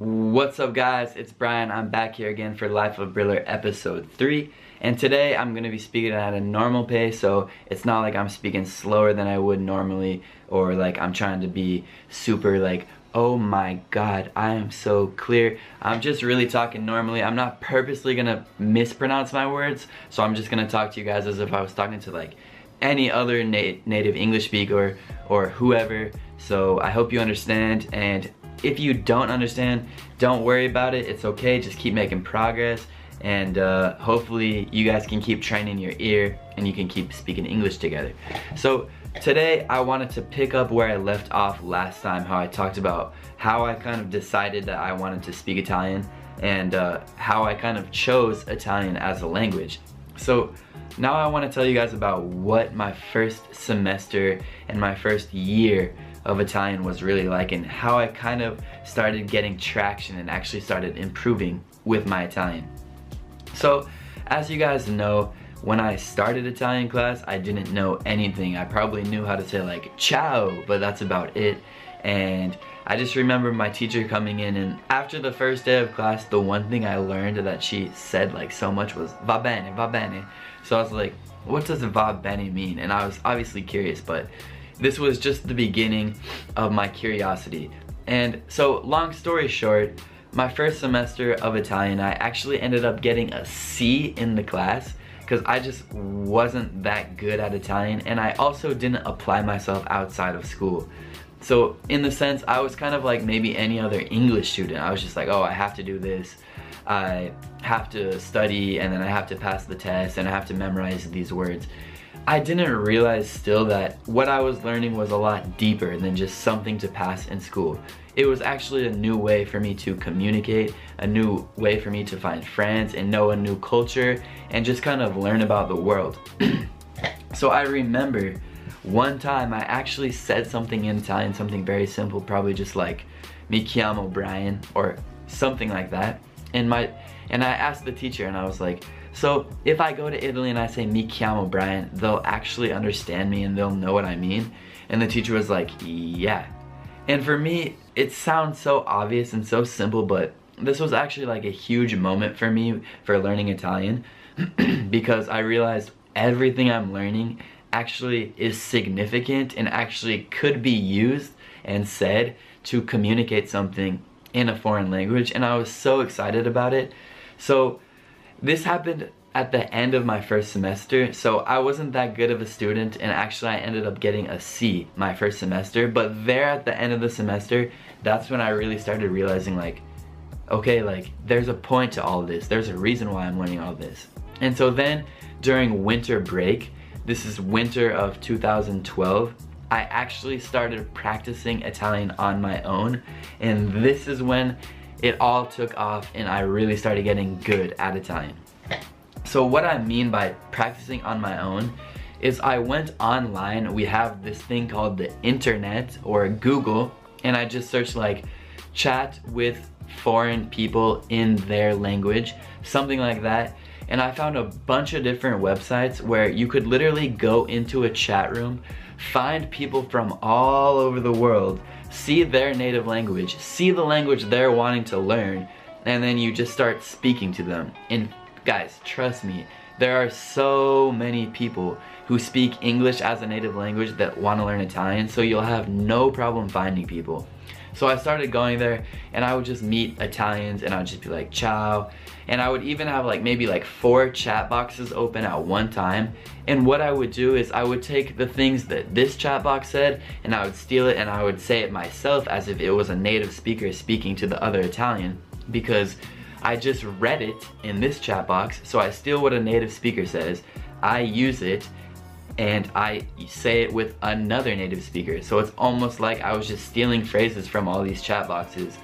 What's up guys, it's Brian. I'm back here again for Life of Briller episode 3 and today I'm to be speaking at a normal pace so it's not like I'm speaking slower than I would normally or like I'm trying to be super like oh my god I am so clear. I'm just really talking normally. I'm not purposely to mispronounce my words so I'm just to talk to you guys as if I was talking to like any other na native English speaker or whoever so I hope you understand and if you don't understand, don't worry about it. It's okay, just keep making progress and uh, hopefully you guys can keep training your ear and you can keep speaking English together. So today I wanted to pick up where I left off last time, how I talked about how I kind of decided that I wanted to speak Italian and uh, how I kind of chose Italian as a language. So now I want to tell you guys about what my first semester and my first year of Italian was really like and how I kind of started getting traction and actually started improving with my Italian. So as you guys know, when I started Italian class, I didn't know anything. I probably knew how to say like ciao, but that's about it. And I just remember my teacher coming in and after the first day of class, the one thing I learned that she said like so much was va bene, va bene. So I was like, what does va bene mean? And I was obviously curious, but this was just the beginning of my curiosity. And so long story short, my first semester of Italian, I actually ended up getting a C in the class because I just wasn't that good at Italian and I also didn't apply myself outside of school. So in the sense, I was kind of like maybe any other English student. I was just like, oh, I have to do this. I have to study and then I have to pass the test and I have to memorize these words. I didn't realize still that what I was learning was a lot deeper than just something to pass in school. It was actually a new way for me to communicate, a new way for me to find friends and know a new culture and just kind of learn about the world. so I remember one time I actually said something in Italian, something very simple, probably just like mi chiamo Brian or something like that. And my and I asked the teacher and I was like, so if I go to Italy and I say mi chiamo Brian, they'll actually understand me and they'll know what I mean. And the teacher was like, yeah. And for me, it sounds so obvious and so simple, but this was actually like a huge moment for me for learning Italian because I realized everything I'm learning actually is significant and actually could be used and said to communicate something in a foreign language and I was so excited about it. So this happened at the end of my first semester, so I wasn't that good of a student and actually I ended up getting a C my first semester, but there at the end of the semester, that's when I really started realizing like, okay, like there's a point to all this, there's a reason why I'm learning all this. And so then during winter break, this is winter of 2012, I actually started practicing Italian on my own and this is when it all took off and I really started getting good at Italian. So what I mean by practicing on my own is I went online, we have this thing called the internet or Google, and I just searched like chat with foreign people in their language, something like that. And I found a bunch of different websites where you could literally go into a chat room, find people from all over the world see their native language, see the language they're wanting to learn, and then you just start speaking to them. And guys, trust me, there are so many people who speak English as a native language that want to learn Italian, so you'll have no problem finding people. So I started going there and I would just meet Italians and I would just be like, ciao. And I would even have like maybe like four chat boxes open at one time. And what I would do is I would take the things that this chat box said and I would steal it and I would say it myself as if it was a native speaker speaking to the other Italian because I just read it in this chat box. So I steal what a native speaker says, I use it, and I say it with another native speaker. So it's almost like I was just stealing phrases from all these chat boxes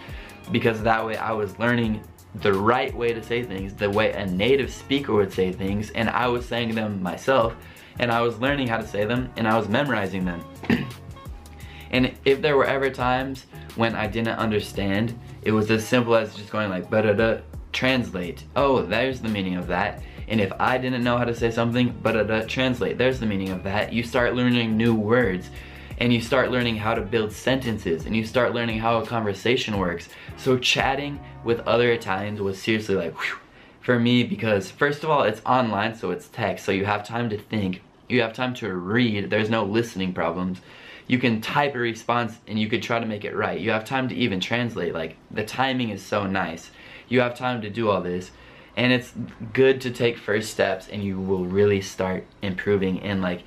because that way I was learning the right way to say things, the way a native speaker would say things, and I was saying them myself, and I was learning how to say them, and I was memorizing them. and if there were ever times when I didn't understand, it was as simple as just going like, da da translate. Oh, there's the meaning of that. And if I didn't know how to say something, but translate, there's the meaning of that. You start learning new words. and you start learning how to build sentences and you start learning how a conversation works. So chatting with other Italians was seriously like whew, for me because first of all it's online so it's text. So you have time to think. You have time to read. There's no listening problems. You can type a response and you could try to make it right. You have time to even translate. Like the timing is so nice. You have time to do all this and it's good to take first steps and you will really start improving. And like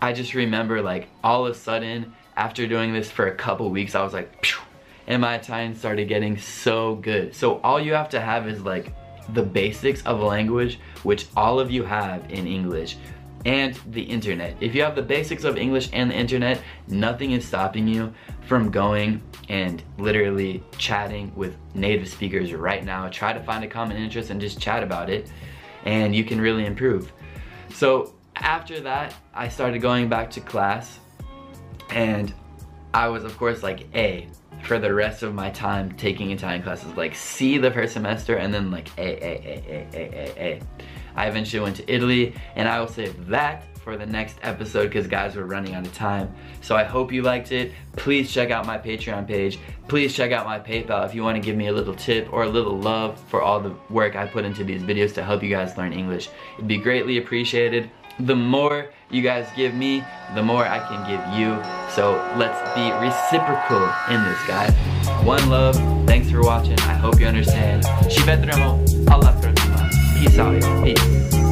I just remember like all of a sudden after doing this for a couple weeks I was like and my Italian started getting so good. So all you have to have is like the basics of language, which all of you have in English, and the internet. If you have the basics of English and the internet, nothing is stopping you from going and literally chatting with native speakers right now. Try to find a common interest and just chat about it, and you can really improve. So after that, I started going back to class, and I was of course like A, for the rest of my time taking Italian classes. Like C the first semester and then like A, A, A, A, A, A, A. I eventually went to Italy and I will save that for the next episode because guys we're running out of time. So I hope you liked it. Please check out my Patreon page. Please check out my PayPal if you want to give me a little tip or a little love for all the work I put into these videos to help you guys learn English. It'd be greatly appreciated. The more you guys give me, the more I can give you. So let's be reciprocal in this, guys. One love. Thanks for watching. I hope you understand. Ci vedremo alla prossima. 一扫一个